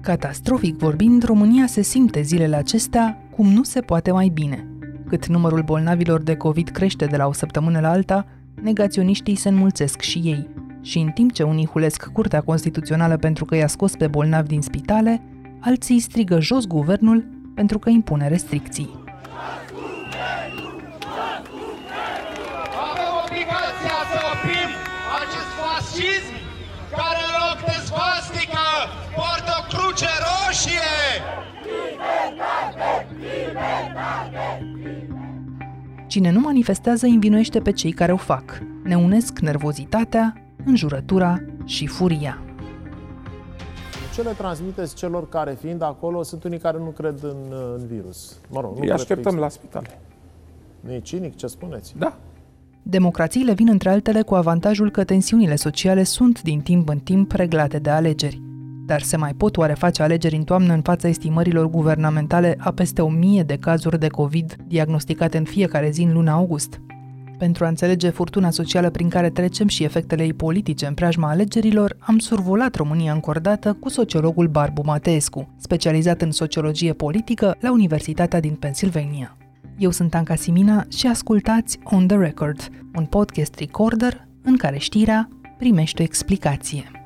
Catastrofic vorbind, România se simte zilele acestea cum nu se poate mai bine. Cât numărul bolnavilor de COVID crește de la o săptămână la alta, negaționiștii se înmulțesc și ei. Și în timp ce unii hulesc Curtea Constituțională pentru că i-a scos pe bolnavi din spitale, alții strigă jos guvernul pentru că impune restricții. Avem obligația să oprim acest fascism care în loc de svastică poartă o cruce roșie! Cine nu manifestează învinuiește pe cei care o fac. Ne unesc nervozitatea, înjurătura și furia. Ce le transmiteți celor care, fiind acolo, sunt unii care nu cred în, în virus? Mă rog, nu Îi cred că așteptăm există. la spitale. Nu e cinic ce spuneți? Da. Democrațiile vin între altele cu avantajul că tensiunile sociale sunt din timp în timp reglate de alegeri. Dar se mai pot oare face alegeri în toamnă în fața estimărilor guvernamentale a peste o mie de cazuri de COVID diagnosticate în fiecare zi în luna august? Pentru a înțelege furtuna socială prin care trecem și efectele ei politice în preajma alegerilor, am survolat România încordată cu sociologul Barbu Mateescu, specializat în sociologie politică la Universitatea din Pennsylvania. Eu sunt Anca Simina și ascultați On The Record, un podcast recorder în care știrea primește o explicație.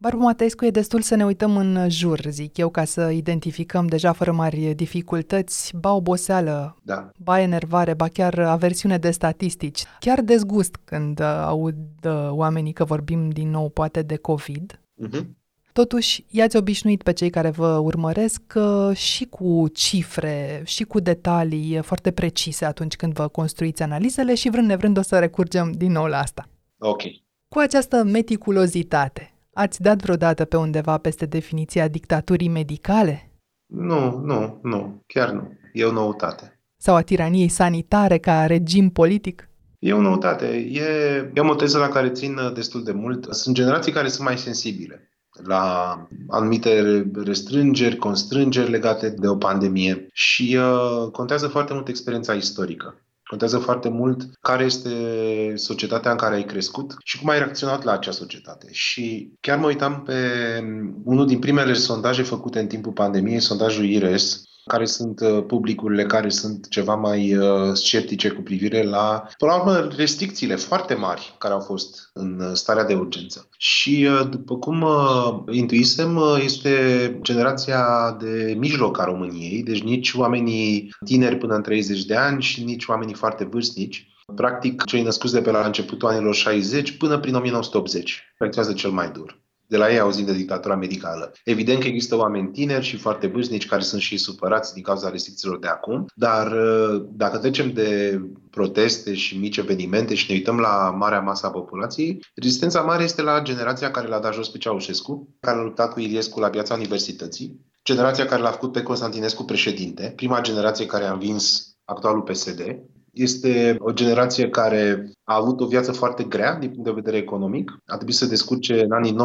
Barbu Mateescu, e destul să ne uităm în jur, zic eu, ca să identificăm deja fără mari dificultăți, ba oboseală, Da. ba enervare, ba chiar aversiune de statistici. Chiar dezgust când uh, aud uh, oamenii că vorbim din nou poate de COVID. Mhm. Totuși, i-ați obișnuit pe cei care vă urmăresc uh, și cu cifre, și cu detalii foarte precise atunci când vă construiți analizele și vrând nevrând o să recurgem din nou la asta. Ok. Cu această meticulozitate, ați dat vreodată pe undeva peste definiția dictaturii medicale? Nu, nu, nu. Chiar nu. E o noutate. Sau a tiraniei sanitare ca regim politic? E o noutate. E, e o teză la care țin uh, destul de mult. Sunt generații care sunt mai sensibile la anumite restrângeri, constrângeri legate de o pandemie și uh, contează foarte mult experiența istorică. Contează foarte mult care este societatea în care ai crescut și cum ai reacționat la acea societate. Și chiar mă uitam pe unul din primele sondaje făcute în timpul pandemiei, sondajul IRES, care sunt uh, publicurile care sunt ceva mai uh, sceptice cu privire la, până la urmă, restricțiile foarte mari care au fost în uh, starea de urgență. Și, uh, după cum uh, intuisem, uh, este generația de mijloc a României, deci nici oamenii tineri până în 30 de ani și nici oamenii foarte vârstnici. Practic, cei născuți de pe la începutul anilor 60 până prin 1980 reacționează cel mai dur de la ei auzim de dictatura medicală. Evident că există oameni tineri și foarte vârstnici care sunt și supărați din cauza restricțiilor de acum, dar uh, dacă trecem de proteste și mici evenimente și ne uităm la marea masă a populației, rezistența mare este la generația care l-a dat jos pe Ceaușescu, care a luptat cu Iliescu la piața universității, generația care l-a făcut pe Constantinescu președinte, prima generație care a învins actualul PSD, este o generație care a avut o viață foarte grea din punct de vedere economic. A trebuit să descurce în anii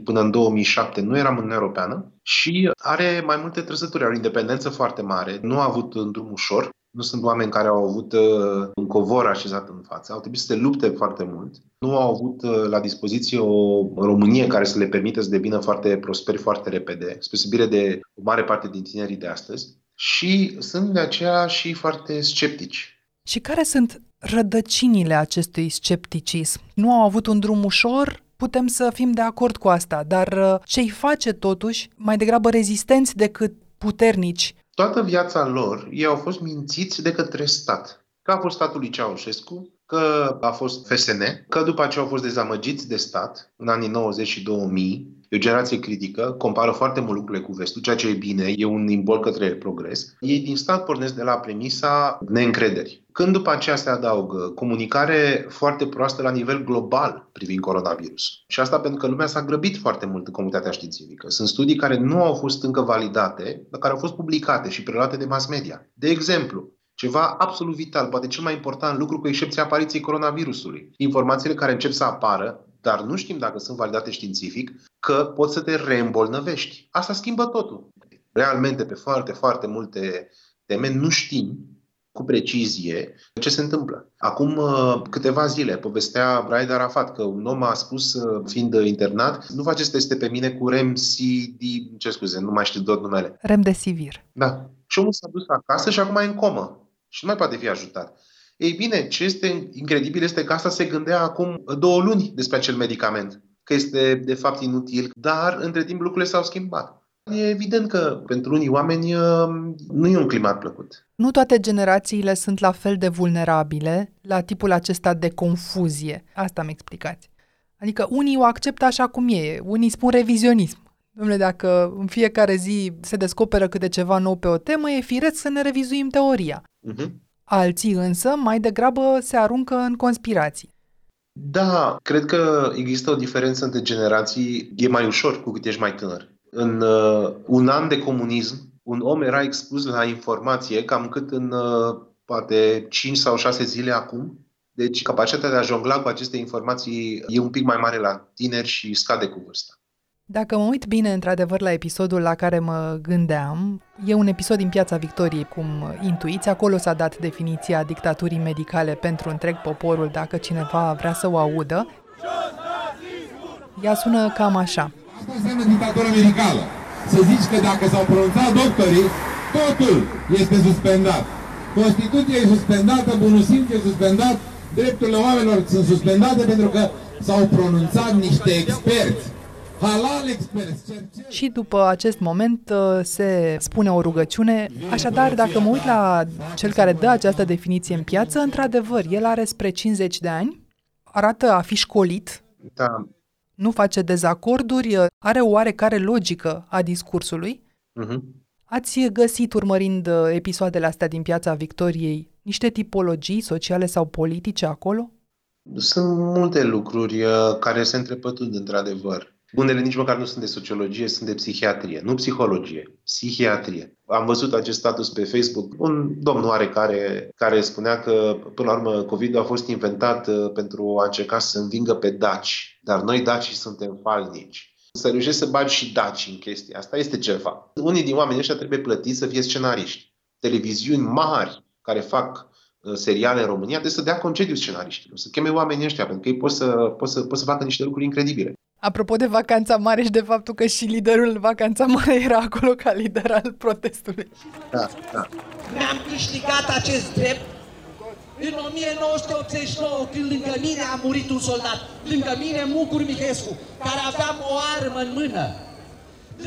90-2000 până în 2007. Nu eram în Europeană și are mai multe trăsături. Are o independență foarte mare. Nu a avut un drum ușor. Nu sunt oameni care au avut uh, un covor așezat în față. Au trebuit să se lupte foarte mult. Nu au avut uh, la dispoziție o Românie care să le permită să devină foarte prosperi foarte repede, spre de o mare parte din tinerii de astăzi și sunt de aceea și foarte sceptici. Și care sunt rădăcinile acestui scepticism? Nu au avut un drum ușor? Putem să fim de acord cu asta, dar ce îi face totuși mai degrabă rezistenți decât puternici? Toată viața lor, ei au fost mințiți de către stat. Că a fost statul lui Ceaușescu, că a fost FSN, că după aceea au fost dezamăgiți de stat în anii 90 și 2000, E o generație critică, compară foarte mult lucrurile cu vestul, ceea ce e bine, e un imbol către progres. Ei din stat pornesc de la premisa neîncrederii. Când după aceea se adaugă comunicare foarte proastă la nivel global privind coronavirus. Și asta pentru că lumea s-a grăbit foarte mult în comunitatea științifică. Sunt studii care nu au fost încă validate, dar care au fost publicate și preluate de mass media. De exemplu, ceva absolut vital, poate cel mai important lucru cu excepția apariției coronavirusului. Informațiile care încep să apară dar nu știm dacă sunt validate științific, că poți să te reîmbolnăvești. Asta schimbă totul. Realmente, pe foarte, foarte multe teme, nu știm cu precizie ce se întâmplă. Acum uh, câteva zile povestea Raed Arafat că un om a spus, uh, fiind internat, nu faceți teste pe mine cu REMCD, ce scuze, nu mai știu tot numele. Remdesivir. Da. Și omul s-a dus acasă și acum e în comă și nu mai poate fi ajutat. Ei bine, ce este incredibil este că asta se gândea acum două luni despre acel medicament, că este de fapt inutil, dar între timp lucrurile s-au schimbat. E evident că pentru unii oameni uh, nu e un climat plăcut. Nu toate generațiile sunt la fel de vulnerabile la tipul acesta de confuzie. Asta mi explicați. Adică unii o acceptă așa cum e, unii spun revizionism. Domnule, dacă în fiecare zi se descoperă câte ceva nou pe o temă, e firesc să ne revizuim teoria. Uh-huh. Alții însă mai degrabă se aruncă în conspirații. Da, cred că există o diferență între generații. E mai ușor cu cât ești mai tânăr. În uh, un an de comunism, un om era expus la informație cam cât în uh, poate 5 sau 6 zile acum. Deci capacitatea de a jongla cu aceste informații e un pic mai mare la tineri și scade cu vârsta. Dacă mă uit bine, într-adevăr, la episodul la care mă gândeam, e un episod din Piața Victoriei, cum intuiți, acolo s-a dat definiția dictaturii medicale pentru întreg poporul, dacă cineva vrea să o audă. Ea sună cam așa. Asta înseamnă dictatura medicală. Să zici că dacă s-au pronunțat doctorii, totul este suspendat. Constituția e suspendată, bunul simț e suspendat, drepturile oamenilor sunt suspendate pentru că s-au pronunțat niște experți Halal Express. Și după acest moment uh, se spune o rugăciune. Așadar, dacă mă uit la cel care dă această definiție în piață, într-adevăr, el are spre 50 de ani, arată a fi școlit, da. nu face dezacorduri, uh, are o oarecare logică a discursului. Uh-huh. Ați găsit, urmărind uh, episoadele astea din Piața Victoriei, niște tipologii sociale sau politice acolo? Sunt multe lucruri care se întrepătund într-adevăr. Unele nici măcar nu sunt de sociologie, sunt de psihiatrie, nu psihologie, psihiatrie. Am văzut acest status pe Facebook, un domn oarecare care spunea că, până la urmă, COVID a fost inventat uh, pentru a încerca să învingă pe daci, dar noi daci suntem falnici. Să reușești să bagi și daci în chestia asta este ceva. Unii din oamenii ăștia trebuie plătiți să fie scenariști. Televiziuni mari care fac uh, seriale în România, trebuie să dea concediu scenariștilor, să cheme oamenii ăștia, pentru că ei pot să, pot să, pot să facă niște lucruri incredibile. Apropo de vacanța mare și de faptul că și liderul vacanța mare era acolo ca lider al protestului. Da, da. Mi-am câștigat acest drept în 1989, când lângă mine a murit un soldat, lângă mine Mucur Mihescu, care aveam o armă în mână.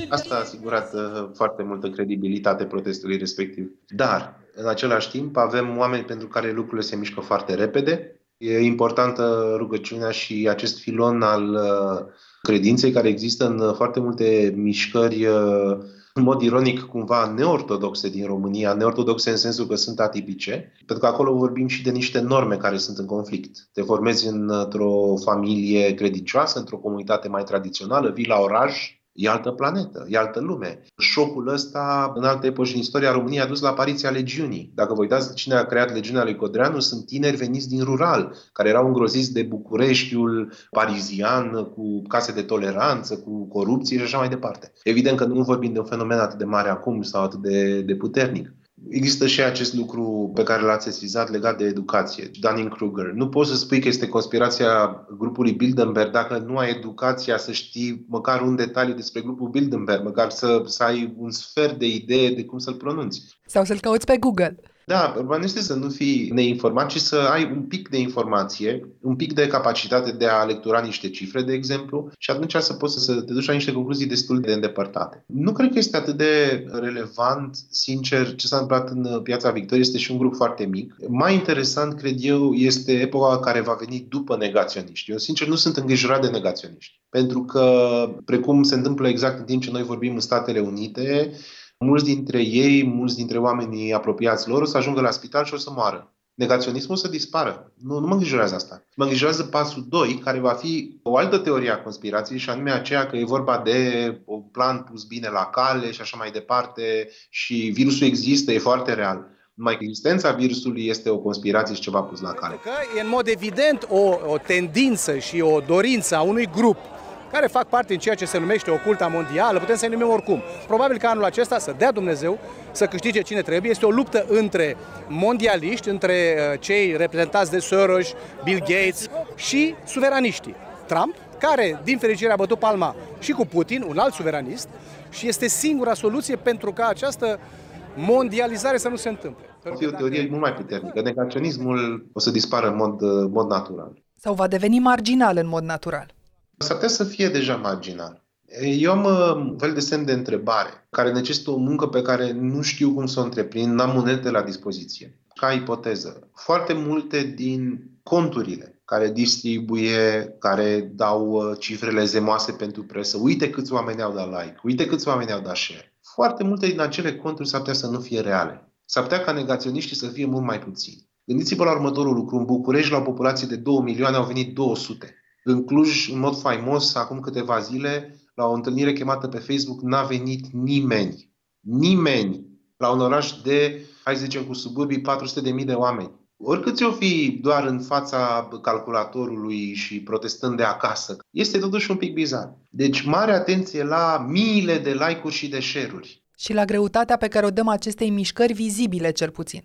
Asta a asigurat uh, foarte multă credibilitate protestului respectiv. Dar, în același timp, avem oameni pentru care lucrurile se mișcă foarte repede. E importantă rugăciunea și acest filon al uh, credinței care există în foarte multe mișcări uh, în mod ironic, cumva neortodoxe din România, neortodoxe în sensul că sunt atipice, pentru că acolo vorbim și de niște norme care sunt în conflict. Te formezi într-o familie credincioasă, într-o comunitate mai tradițională, vii la oraș, E altă planetă, e altă lume. Șocul ăsta, în alte epoși în istoria României, a dus la apariția legiunii. Dacă vă uitați cine a creat legiunea lui Codreanu, sunt tineri veniți din rural, care erau îngroziți de Bucureștiul parizian, cu case de toleranță, cu corupție și așa mai departe. Evident că nu vorbim de un fenomen atât de mare acum sau atât de, de puternic. Există și acest lucru pe care l-ați sesizat legat de educație, Dunning-Kruger. Nu poți să spui că este conspirația grupului Bilderberg dacă nu ai educația să știi măcar un detaliu despre grupul Bilderberg, măcar să, să ai un sfert de idee de cum să-l pronunți. Sau să-l cauți pe Google. Da, urban este să nu fii neinformat, ci să ai un pic de informație, un pic de capacitate de a lectura niște cifre, de exemplu, și atunci să poți să te duci la niște concluzii destul de îndepărtate. Nu cred că este atât de relevant, sincer, ce s-a întâmplat în piața Victoriei. Este și un grup foarte mic. Mai interesant, cred eu, este epoca care va veni după negaționiști. Eu, sincer, nu sunt îngrijorat de negaționiști. Pentru că, precum se întâmplă exact în timp ce noi vorbim în Statele Unite, mulți dintre ei, mulți dintre oamenii apropiați lor o să ajungă la spital și o să moară. Negaționismul o să dispară. Nu, nu mă îngrijorează asta. Mă îngrijorează pasul 2, care va fi o altă teorie a conspirației, și anume aceea că e vorba de un plan pus bine la cale și așa mai departe și virusul există, e foarte real. Numai că existența virusului este o conspirație și ceva pus la cale. Că e în mod evident o, o tendință și o dorință a unui grup care fac parte din ceea ce se numește oculta mondială, putem să-i numim oricum. Probabil că anul acesta, să dea Dumnezeu, să câștige cine trebuie, este o luptă între mondialiști, între uh, cei reprezentați de Soros, Bill Gates și suveraniștii. Trump, care, din fericire, a bătut palma și cu Putin, un alt suveranist, și este singura soluție pentru ca această mondializare să nu se întâmple. Va fi o teorie mult mai puternică. Negaționismul o să dispară în mod, mod natural. Sau va deveni marginal în mod natural. S-ar putea să fie deja marginal. Eu am uh, un fel de semn de întrebare care necesită o muncă pe care nu știu cum să o întreprind, n-am monede la dispoziție. Ca ipoteză, foarte multe din conturile care distribuie, care dau uh, cifrele zemoase pentru presă, uite câți oameni au dat like, uite câți oameni au dat share. Foarte multe din acele conturi s-ar putea să nu fie reale. S-ar putea ca negaționiștii să fie mult mai puțini. Gândiți-vă la următorul lucru. În București, la o populație de 2 milioane, au venit 200. În Cluj, în mod faimos, acum câteva zile, la o întâlnire chemată pe Facebook, n-a venit nimeni. Nimeni. La un oraș de, hai să zicem, cu suburbii 400.000 de oameni. Oricât o fi doar în fața calculatorului și protestând de acasă, este totuși un pic bizar. Deci mare atenție la miile de like-uri și de share-uri. Și la greutatea pe care o dăm acestei mișcări vizibile, cel puțin.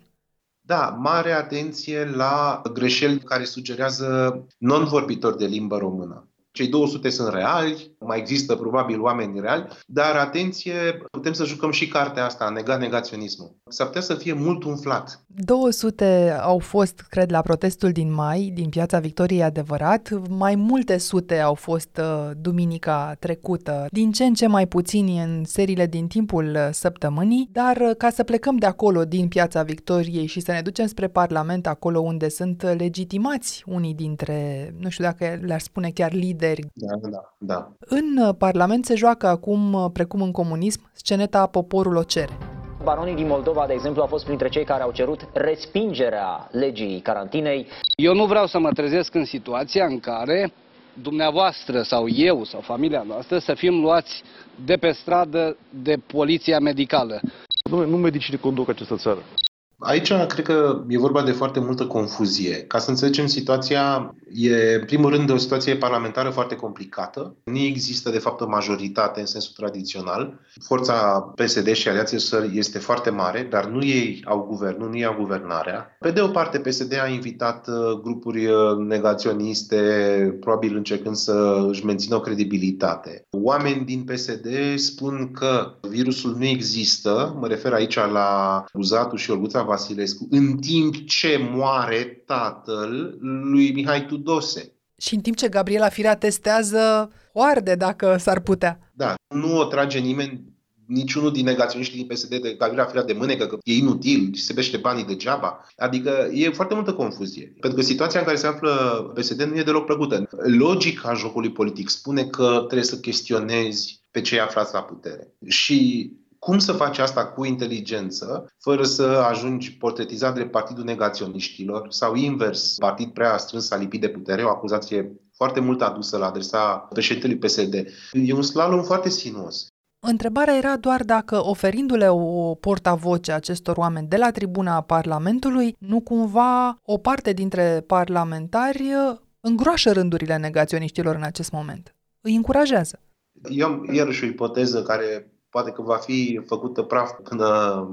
Da, mare atenție la greșeli care sugerează non-vorbitori de limbă română. Cei 200 sunt reali, mai există probabil oameni reali, dar atenție, putem să jucăm și cartea asta, nega negaționismul. S-ar putea să fie mult umflat. 200 au fost, cred, la protestul din mai, din Piața Victoriei adevărat. Mai multe sute au fost uh, duminica trecută, din ce în ce mai puțini în seriile din timpul uh, săptămânii, dar uh, ca să plecăm de acolo, din Piața Victoriei și să ne ducem spre Parlament, acolo unde sunt legitimați unii dintre, nu știu dacă le-ar spune chiar lideri, lideri. Da, da, da. În uh, Parlament se joacă acum, uh, precum în comunism, sceneta Poporul o cere. Baronii din Moldova, de exemplu, au fost printre cei care au cerut respingerea legii carantinei. Eu nu vreau să mă trezesc în situația în care dumneavoastră sau eu sau familia noastră să fim luați de pe stradă de poliția medicală. Dom'le, nu medicii conduc această țară. Aici cred că e vorba de foarte multă confuzie. Ca să înțelegem situația, e în primul rând o situație parlamentară foarte complicată. Nu există de fapt o majoritate în sensul tradițional. Forța PSD și aliații sări este foarte mare, dar nu ei au guvernul, nu ei au guvernarea. Pe de o parte, PSD a invitat uh, grupuri uh, negaționiste, probabil încercând să își mențină o credibilitate. Oameni din PSD spun că virusul nu există, mă refer aici la Buzatu și Olguța Vasilescu, în timp ce moare tatăl lui Mihai Tudose. Și în timp ce Gabriela Firea testează oarde dacă s-ar putea. Da, nu o trage nimeni niciunul din negaționiștii din PSD de Gabriela Firea de mânecă, că e inutil, se bește banii degeaba. Adică e foarte multă confuzie. Pentru că situația în care se află PSD nu e deloc plăcută. Logica jocului politic spune că trebuie să chestionezi pe cei aflați la putere. Și cum să faci asta cu inteligență, fără să ajungi portretizat de partidul negaționiștilor sau invers, partid prea strâns a lipit de putere, o acuzație foarte mult adusă la adresa președintelui PSD. E un slalom foarte sinuos. Întrebarea era doar dacă, oferindu-le o portavoce acestor oameni de la tribuna Parlamentului, nu cumva o parte dintre parlamentari îngroașă rândurile negaționiștilor în acest moment. Îi încurajează. Eu am iarăși o ipoteză care poate că va fi făcută praf până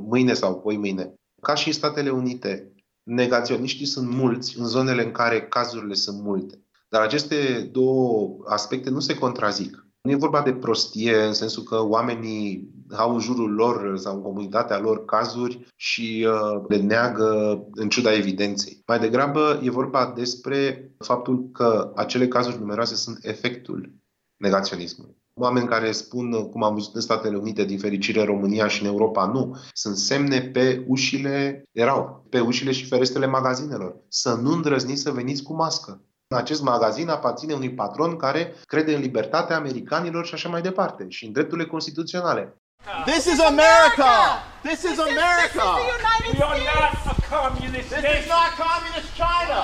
mâine sau poi mâine. Ca și în Statele Unite, negaționiștii sunt mulți în zonele în care cazurile sunt multe. Dar aceste două aspecte nu se contrazic. Nu e vorba de prostie în sensul că oamenii au în jurul lor sau în comunitatea lor cazuri și uh, le neagă în ciuda evidenței. Mai degrabă e vorba despre faptul că acele cazuri numeroase sunt efectul negaționismului oameni care spun, cum am văzut în Statele Unite, din fericire România și în Europa nu, sunt semne pe ușile, erau, pe ușile și ferestrele magazinelor. Să nu îndrăzniți să veniți cu mască. Acest magazin aparține unui patron care crede în libertatea americanilor și așa mai departe, și în drepturile constituționale. This is America! This is America! This is the United we are not a communist This is not communist China!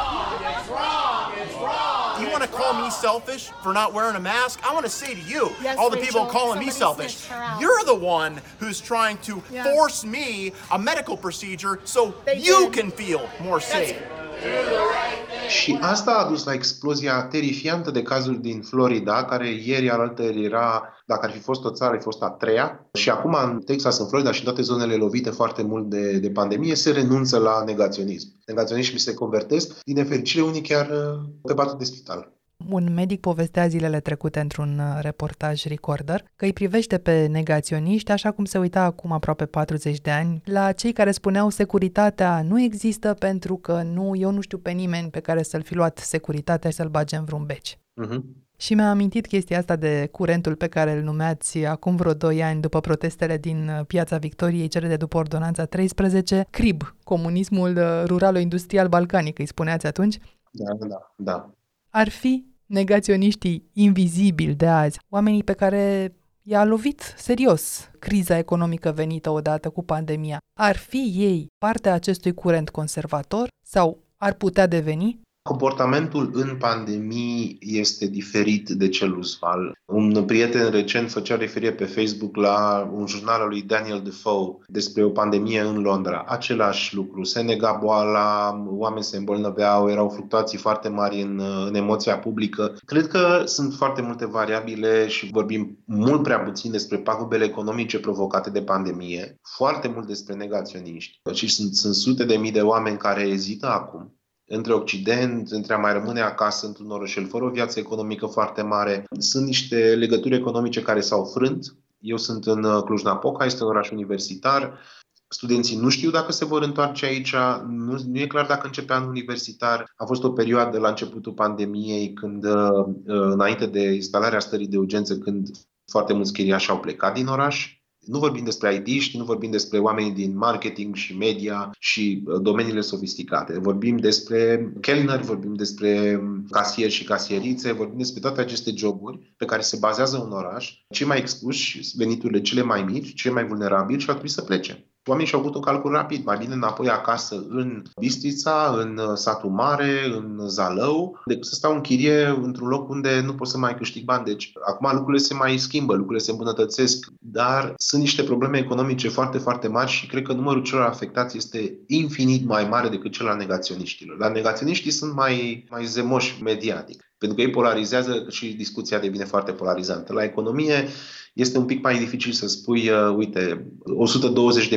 It's wrong! It's wrong! You want to call me selfish for not wearing a mask? I want to say to you, yes, all the Rachel, people calling me selfish, you're the one who's trying to yeah. force me a medical procedure so they you did. can feel more safe. Și asta a dus la explozia terifiantă de cazuri din Florida, care ieri alaltări era, dacă ar fi fost o țară, ar fi fost a treia. Și acum în Texas, în Florida și în toate zonele lovite foarte mult de, de pandemie, se renunță la negaționism. Negaționismii se convertesc, din nefericire, unii chiar uh, pe patul de spital. Un medic povestea zilele trecute într-un uh, reportaj recorder că îi privește pe negaționiști așa cum se uita acum aproape 40 de ani la cei care spuneau securitatea nu există pentru că nu, eu nu știu pe nimeni pe care să-l fi luat securitatea și să-l bage în vreun beci. Uh-huh. Și mi-a amintit chestia asta de curentul pe care îl numeați acum vreo 2 ani după protestele din uh, Piața Victoriei, cele de după Ordonanța 13, CRIB, comunismul uh, rural-industrial balcanic, îi spuneați atunci. Da, da, da ar fi negaționiștii invizibili de azi, oamenii pe care i-a lovit serios criza economică venită odată cu pandemia. Ar fi ei partea acestui curent conservator sau ar putea deveni? Comportamentul în pandemii este diferit de cel usual. Un prieten recent făcea referire pe Facebook la un jurnal al lui Daniel Defoe despre o pandemie în Londra. Același lucru. Se nega boala, oameni se îmbolnăveau, erau fluctuații foarte mari în, în emoția publică. Cred că sunt foarte multe variabile și vorbim mult prea puțin despre pagubele economice provocate de pandemie, foarte mult despre negaționiști. Și sunt, sunt sute de mii de oameni care ezită acum între Occident, între a mai rămâne acasă într-un orășel fără o viață economică foarte mare. Sunt niște legături economice care s-au frânt. Eu sunt în uh, Cluj-Napoca, este un oraș universitar. Studenții nu știu dacă se vor întoarce aici, nu, nu e clar dacă începe anul universitar. A fost o perioadă la începutul pandemiei, când, uh, uh, înainte de instalarea stării de urgență, când foarte mulți chiriași au plecat din oraș nu vorbim despre it nu vorbim despre oamenii din marketing și media și uh, domeniile sofisticate. Vorbim despre kellner, vorbim despre casieri și casierițe, vorbim despre toate aceste joburi pe care se bazează un oraș, cei mai expuși, veniturile cele mai mici, cei mai vulnerabili și ar trebui să plece. Oamenii și-au făcut un calcul rapid, mai bine înapoi acasă în Bistrița, în uh, satul mare, în Zalău, decât să stau în chirie într-un loc unde nu pot să mai câștig bani. Deci acum lucrurile se mai schimbă, lucrurile se îmbunătățesc, dar sunt niște probleme economice foarte, foarte mari și cred că numărul celor afectați este infinit mai mare decât cel al negaționiștilor. Dar negaționiștii sunt mai, mai zemoși mediatic, pentru că ei polarizează și discuția devine foarte polarizantă. La economie este un pic mai dificil să spui, uh, uite,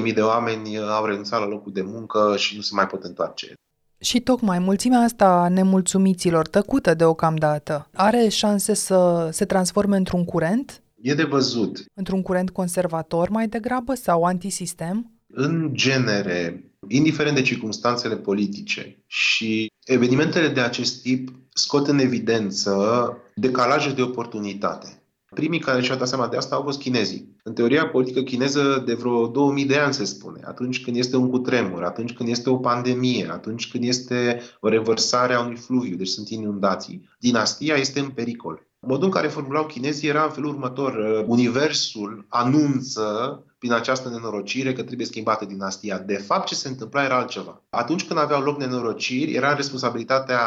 120.000 de oameni uh, au renunțat la locul de muncă și nu se mai pot întoarce. Și tocmai mulțimea asta nemulțumiților, tăcută deocamdată, are șanse să se transforme într-un curent? E de văzut. Într-un curent conservator mai degrabă sau antisistem? În genere, indiferent de circunstanțele politice și evenimentele de acest tip scot în evidență decalaje de oportunitate. Primii care și-au dat seama de asta au fost chinezii. În teoria politică chineză de vreo 2000 de ani se spune, atunci când este un cutremur, atunci când este o pandemie, atunci când este o revărsare a unui fluviu, deci sunt inundații, dinastia este în pericol. Modul în care formulau chinezii era în felul următor. Uh, universul anunță prin această nenorocire că trebuie schimbată dinastia. De fapt, ce se întâmpla era altceva. Atunci când aveau loc nenorociri, era responsabilitatea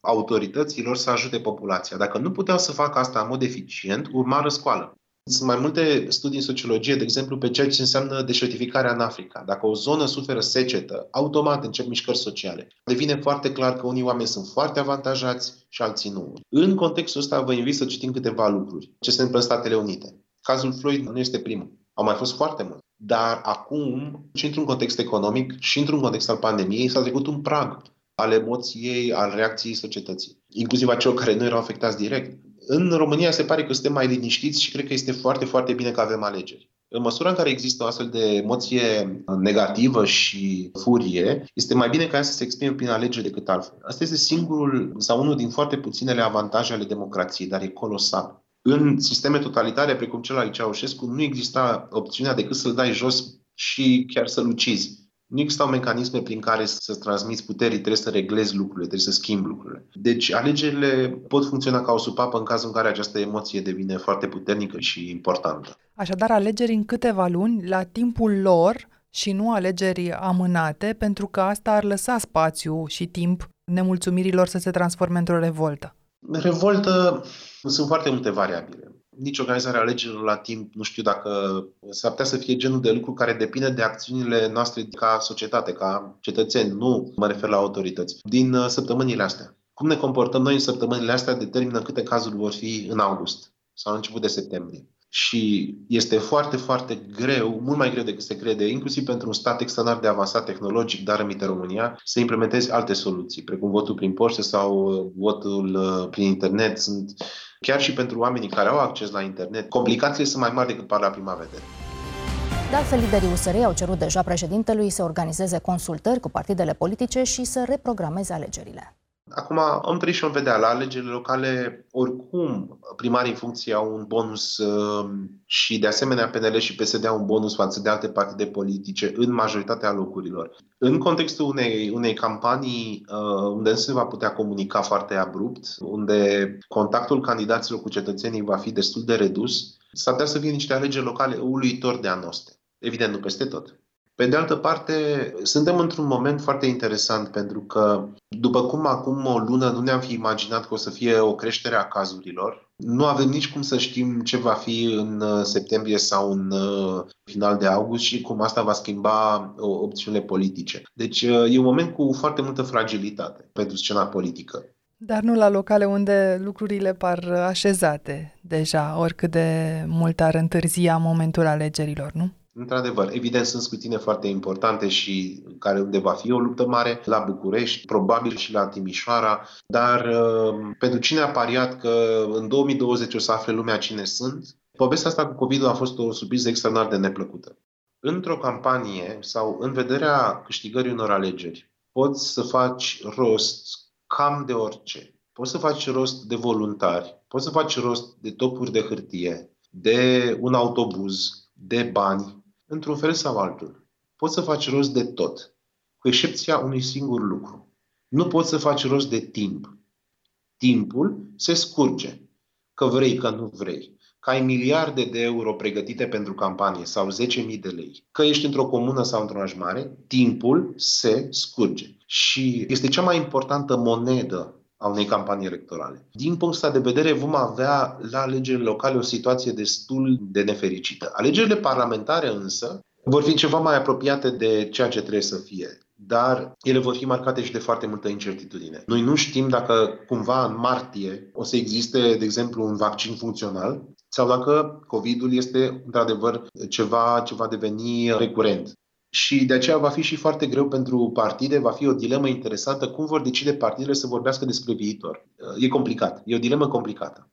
autorităților să ajute populația. Dacă nu puteau să facă asta în mod eficient, urma răscoală. Sunt mai multe studii în sociologie, de exemplu, pe ceea ce înseamnă deșertificarea în Africa. Dacă o zonă suferă secetă, automat încep mișcări sociale. Devine foarte clar că unii oameni sunt foarte avantajați și alții nu. În contextul ăsta vă invit să citim câteva lucruri. Ce se întâmplă în Statele Unite. Cazul Floyd nu este primul. Au mai fost foarte mulți. Dar acum, și într-un context economic, și într-un context al pandemiei, s-a trecut un prag al emoției, al reacției societății, inclusiv a celor care nu erau afectați direct. În România se pare că suntem mai liniștiți și cred că este foarte, foarte bine că avem alegeri. În măsura în care există o astfel de emoție negativă și furie, este mai bine ca ea să se exprime prin alegeri decât altfel. Asta este singurul sau unul din foarte puținele avantaje ale democrației, dar e colosal. În sisteme totalitare, precum cel al Ceaușescu, nu exista opțiunea decât să-l dai jos și chiar să-l ucizi. Nu existau mecanisme prin care să transmiți puterii, trebuie să reglezi lucrurile, trebuie să schimbi lucrurile. Deci alegerile pot funcționa ca o supapă în cazul în care această emoție devine foarte puternică și importantă. Așadar, alegeri în câteva luni, la timpul lor și nu alegeri amânate, pentru că asta ar lăsa spațiu și timp nemulțumirilor să se transforme într-o revoltă. Revoltă sunt foarte multe variabile. Nici organizarea alegerilor la timp, nu știu dacă s-ar putea să fie genul de lucru care depinde de acțiunile noastre ca societate, ca cetățeni, nu mă refer la autorități, din uh, săptămânile astea. Cum ne comportăm noi în săptămânile astea determină câte cazuri vor fi în august sau în început de septembrie. Și este foarte, foarte greu, mult mai greu decât se crede, inclusiv pentru un stat extraordinar de avansat tehnologic, dar aminte România, să implementezi alte soluții, precum votul prin poștă sau uh, votul uh, prin internet. Sunt chiar și pentru oamenii care au acces la internet, complicațiile sunt mai mari decât par la prima vedere. De altfel, liderii USR au cerut deja președintelui să organizeze consultări cu partidele politice și să reprogrameze alegerile. Acum am trăit și vom vedea. La alegerile locale, oricum, primarii în funcție au un bonus uh, și, de asemenea, PNL și PSD au un bonus față de alte partide politice în majoritatea locurilor. În contextul unei, unei campanii uh, unde nu se va putea comunica foarte abrupt, unde contactul candidaților cu cetățenii va fi destul de redus, s-ar putea să fie niște alegeri locale uluitor de anoste. Evident, nu peste tot. Pe de altă parte, suntem într-un moment foarte interesant pentru că, după cum acum o lună nu ne-am fi imaginat că o să fie o creștere a cazurilor, nu avem nici cum să știm ce va fi în uh, septembrie sau în uh, final de august și cum asta va schimba uh, opțiunile politice. Deci e un moment cu foarte multă fragilitate pentru scena politică. Dar nu la locale unde lucrurile par așezate deja, oricât de mult ar întârzia momentul alegerilor, nu? Într-adevăr, evident sunt scrutine foarte importante și care unde va fi o luptă mare, la București, probabil și la Timișoara, dar uh, pentru cine a pariat că în 2020 o să afle lumea cine sunt, povestea asta cu covid a fost o surpriză extraordinar de neplăcută. Într-o campanie sau în vederea câștigării unor alegeri, poți să faci rost cam de orice. Poți să faci rost de voluntari, poți să faci rost de topuri de hârtie, de un autobuz, de bani, într-un fel sau altul. Poți să faci rost de tot, cu excepția unui singur lucru. Nu poți să faci rost de timp. Timpul se scurge, că vrei, că nu vrei. Că ai miliarde de euro pregătite pentru campanie sau 10.000 de lei, că ești într-o comună sau într-un oraș mare, timpul se scurge. Și este cea mai importantă monedă a unei campanii electorale. Din punctul ăsta de vedere, vom avea la alegerile locale o situație destul de nefericită. Alegerile parlamentare însă vor fi ceva mai apropiate de ceea ce trebuie să fie dar ele vor fi marcate și de foarte multă incertitudine. Noi nu știm dacă cumva în martie o să existe, de exemplu, un vaccin funcțional sau dacă COVID-ul este într-adevăr ceva ce va deveni recurent. Și de aceea va fi și foarte greu pentru partide, va fi o dilemă interesantă cum vor decide partidele să vorbească despre viitor. E complicat, e o dilemă complicată.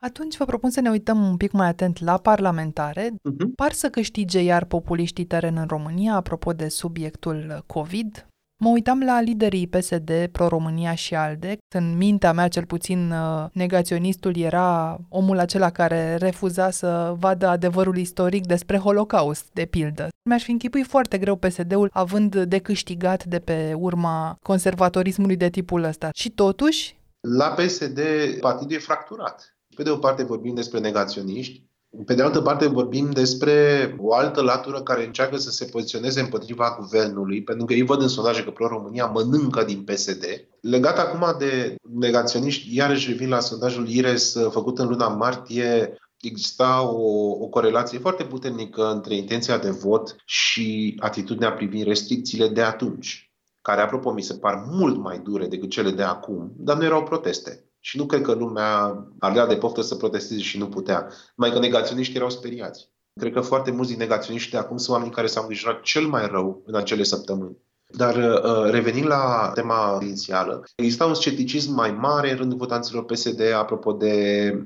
Atunci vă propun să ne uităm un pic mai atent la parlamentare. Uh-huh. Par să câștige iar populiștii teren în România, apropo de subiectul COVID. Mă uitam la liderii PSD, Pro-România și ALDE. În mintea mea, cel puțin, uh, negaționistul era omul acela care refuza să vadă adevărul istoric despre Holocaust, de pildă. Mi-aș fi închipui foarte greu PSD-ul având de câștigat de pe urma conservatorismului de tipul ăsta. Și totuși... La PSD, partidul e fracturat. Pe de o parte vorbim despre negaționiști, pe de altă parte, vorbim despre o altă latură care încearcă să se poziționeze împotriva guvernului, pentru că ei văd în sondaje că Pro-România mănâncă din PSD. Legat acum de negaționiști, iarăși revin la sondajul IRES uh, făcut în luna martie, exista o, o corelație foarte puternică între intenția de vot și atitudinea privind restricțiile de atunci, care, apropo, mi se par mult mai dure decât cele de acum, dar nu erau proteste. Și nu cred că lumea avea de poftă să protesteze și nu putea. Mai că negaționiștii erau speriați. Cred că foarte mulți din negaționiști de acum sunt oameni care s-au îngrijorat cel mai rău în acele săptămâni. Dar uh, revenind la tema inițială, exista un scepticism mai mare în rândul votanților PSD apropo de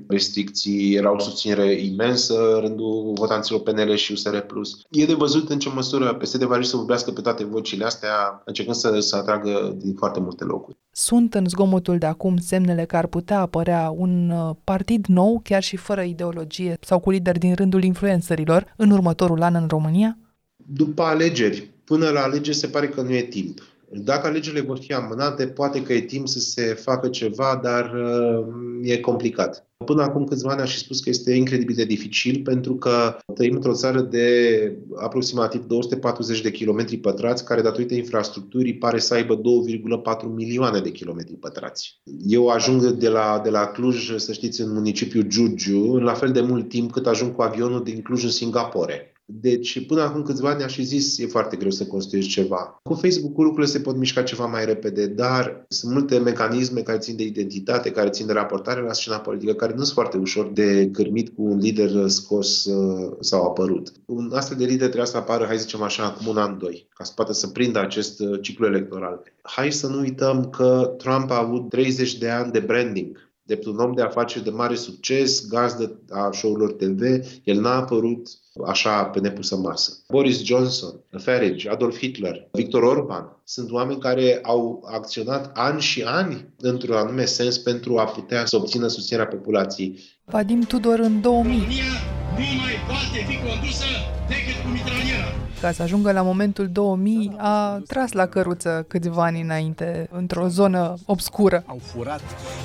restricții, era o susținere imensă în rândul votanților PNL și USR+. E de văzut în ce măsură PSD va să vorbească pe toate vocile astea, încercând să, să atragă din foarte multe locuri. Sunt în zgomotul de acum semnele că ar putea apărea un uh, partid nou, chiar și fără ideologie sau cu lideri din rândul influențărilor, în următorul an în România? După alegeri, până la alegeri se pare că nu e timp. Dacă alegerile vor fi amânate, poate că e timp să se facă ceva, dar uh, e complicat. Până acum câțiva ani aș fi spus că este incredibil de dificil pentru că trăim într-o țară de aproximativ 240 de kilometri pătrați, care datorită infrastructurii pare să aibă 2,4 milioane de kilometri pătrați. Eu ajung de la, de la Cluj, să știți, în municipiul Giurgiu, în la fel de mult timp cât ajung cu avionul din Cluj în Singapore. Deci, până acum câțiva ani aș fi zis, e foarte greu să construiești ceva. Cu Facebook-ul lucrurile se pot mișca ceva mai repede, dar sunt multe mecanisme care țin de identitate, care țin de raportare la scena politică, care nu sunt foarte ușor de gârmit cu un lider scos uh, sau apărut. Un astfel de lider trebuie să apară, hai zicem așa, acum un an, doi, ca să poată să prindă acest uh, ciclu electoral. Hai să nu uităm că Trump a avut 30 de ani de branding drept un om de afaceri de mare succes, gazdă a show-urilor TV, el n-a apărut așa pe nepusă masă. Boris Johnson, Farage, Adolf Hitler, Victor Orban sunt oameni care au acționat ani și ani într-un anume sens pentru a putea să obțină susținerea populației. Vadim Tudor în 2000. Nu mai poate fi condusă decât cu mitraliera ca să ajungă la momentul 2000, a tras la căruță câțiva ani înainte, într-o zonă obscură. Au furat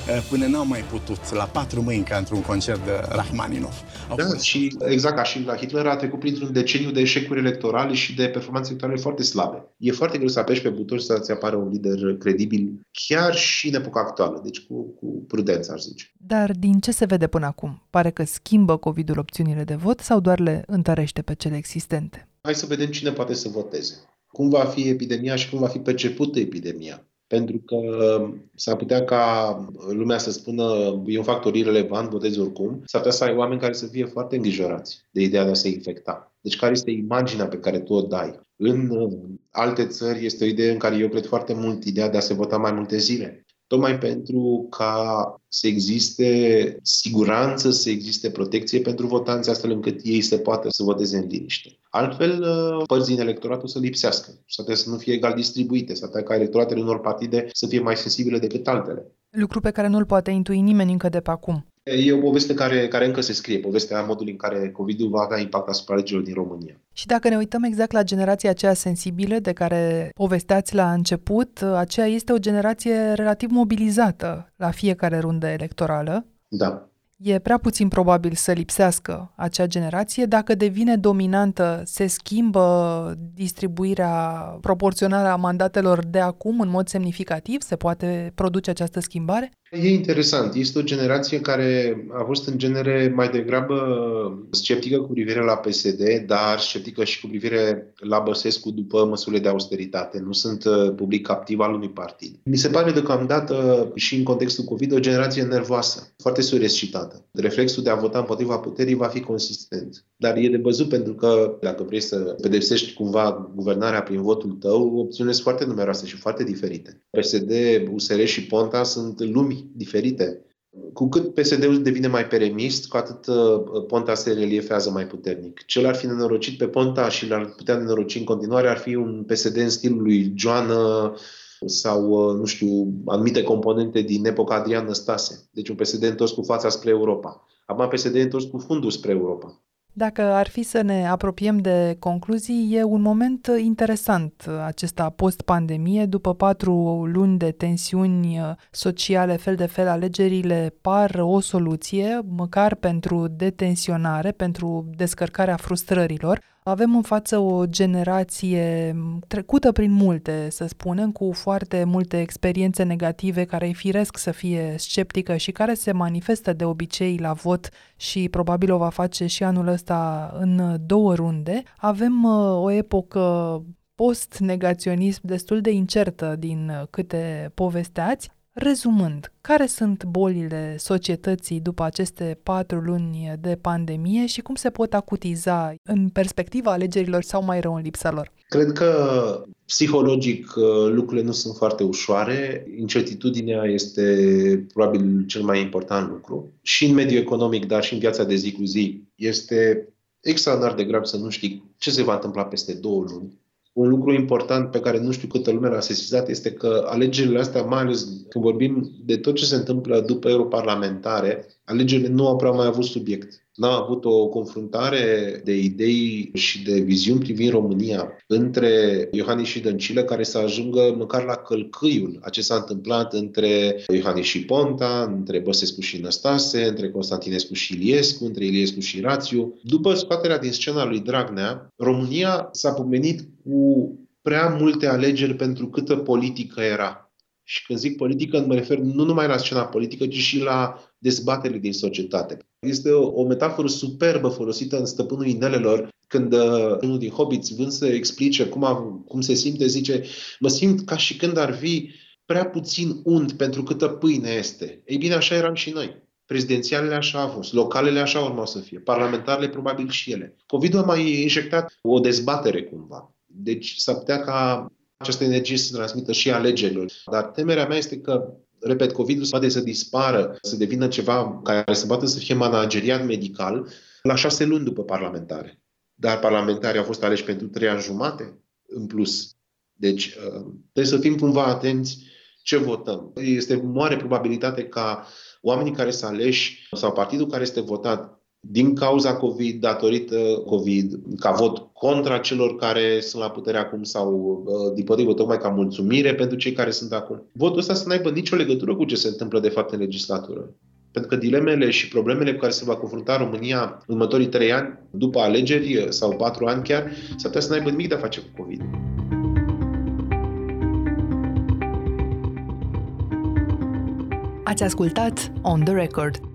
eh, până n-au mai putut, la patru mâini, ca într-un concert de Rahmaninov. Au da, furat... și exact ca și la Hitler a trecut printr-un deceniu de eșecuri electorale și de performanțe electorale foarte slabe. E foarte greu să apeși pe buton să-ți apară un lider credibil, chiar și în epoca actuală, deci cu, cu prudență, aș zice. Dar din ce se vede până acum? Pare că schimbă COVID-ul opțiunile de vot sau doar le întărește pe cele existente? Hai să vedem cine poate să voteze. Cum va fi epidemia și cum va fi percepută epidemia. Pentru că s-ar putea ca lumea să spună e un factor irrelevant, votezi oricum. S-ar putea să ai oameni care să fie foarte îngrijorați de ideea de a se infecta. Deci care este imaginea pe care tu o dai? În alte țări este o idee în care eu cred foarte mult ideea de a se vota mai multe zile tocmai pentru ca să existe siguranță, să existe protecție pentru votanți, astfel încât ei să poată să voteze în liniște. Altfel, uh, părți din electorat o să lipsească. S-ar să nu fie egal distribuite, s-ar ca electoratele unor partide să fie mai sensibile decât altele. Lucru pe care nu-l poate intui nimeni încă de pe acum. E o poveste care, care încă se scrie, povestea modului în care COVID-ul va avea impact asupra legilor din România. Și dacă ne uităm exact la generația aceea sensibilă de care povesteați la început, aceea este o generație relativ mobilizată la fiecare rundă electorală. Da. E prea puțin probabil să lipsească acea generație. Dacă devine dominantă, se schimbă distribuirea proporțională a mandatelor de acum în mod semnificativ? Se poate produce această schimbare? E interesant. Este o generație care a fost în genere mai degrabă sceptică cu privire la PSD, dar sceptică și cu privire la Băsescu după măsurile de austeritate. Nu sunt uh, public activ al unui partid. Mi se pare deocamdată și în contextul COVID o generație nervoasă, foarte surescitată. Reflexul de a vota împotriva puterii va fi consistent. Dar e de văzut pentru că dacă vrei să pedepsești cumva guvernarea prin votul tău, opțiunile sunt foarte numeroase și foarte diferite. PSD, USR și Ponta sunt lumi diferite. Cu cât PSD-ul devine mai peremist, cu atât uh, Ponta se reliefează mai puternic. Cel ar fi nenorocit pe Ponta și l-ar putea nenoroci în continuare ar fi un PSD în stilul lui Joană sau, uh, nu știu, anumite componente din epoca Adrian Năstase. Deci un PSD întors cu fața spre Europa. Acum PSD întors cu fundul spre Europa. Dacă ar fi să ne apropiem de concluzii, e un moment interesant acesta post-pandemie. După patru luni de tensiuni sociale fel de fel, alegerile par o soluție, măcar pentru detensionare, pentru descărcarea frustrărilor. Avem în față o generație trecută prin multe, să spunem, cu foarte multe experiențe negative, care îi firesc să fie sceptică și care se manifestă de obicei la vot și probabil o va face și anul ăsta în două runde. Avem uh, o epocă post-negaționism destul de incertă din câte povesteați. Rezumând, care sunt bolile societății după aceste patru luni de pandemie și cum se pot acutiza în perspectiva alegerilor sau mai rău în lipsa lor? Cred că psihologic uh, lucrurile nu sunt foarte ușoare. Incertitudinea este probabil cel mai important lucru. Și în mediul economic, dar și în viața de zi cu zi, este extraordinar de grav să nu știi ce se va întâmpla peste două luni un lucru important pe care nu știu câtă lume l-a sesizat este că alegerile astea, mai ales când vorbim de tot ce se întâmplă după europarlamentare, alegerile nu au prea mai avut subiect. N-a avut o confruntare de idei și de viziuni privind România între Iohannis și Dăncilă care să ajungă măcar la călcâiul a ce s-a întâmplat între Iohannis și Ponta, între Băsescu și Năstase, între Constantinescu și Iliescu, între Iliescu și Rațiu. După scoaterea din scena lui Dragnea, România s-a pomenit cu prea multe alegeri pentru câtă politică era. Și când zic politică, mă refer nu numai la scena politică, ci și la dezbaterile din societate. Este o, o metaforă superbă folosită în Stăpânul Inelelor, când uh, unul din hobbits vând să explice cum, a, cum se simte, zice, mă simt ca și când ar fi prea puțin unt pentru câtă pâine este. Ei bine, așa eram și noi. Prezidențialele așa au fost, localele așa urmau să fie, parlamentarele probabil și ele. COVID-ul a mai injectat o dezbatere cumva. Deci s-ar putea ca această energie să se transmită și alegerilor. Dar temerea mea este că repet, COVID-ul poate să dispară, să devină ceva care să poată să fie manageriat medical la șase luni după parlamentare. Dar parlamentarii au fost aleși pentru trei ani jumate în plus. Deci uh, trebuie să fim cumva atenți ce votăm. Este mare probabilitate ca oamenii care sunt aleși sau partidul care este votat din cauza COVID, datorită COVID, ca vot contra celor care sunt la putere acum sau uh, din potrivă tocmai ca mulțumire pentru cei care sunt acum. Votul ăsta să n-aibă nicio legătură cu ce se întâmplă de fapt în legislatură. Pentru că dilemele și problemele cu care se va confrunta România în următorii trei ani, după alegeri sau patru ani chiar, s-ar putea să n-aibă nimic de a face cu COVID. Ați ascultat On The Record,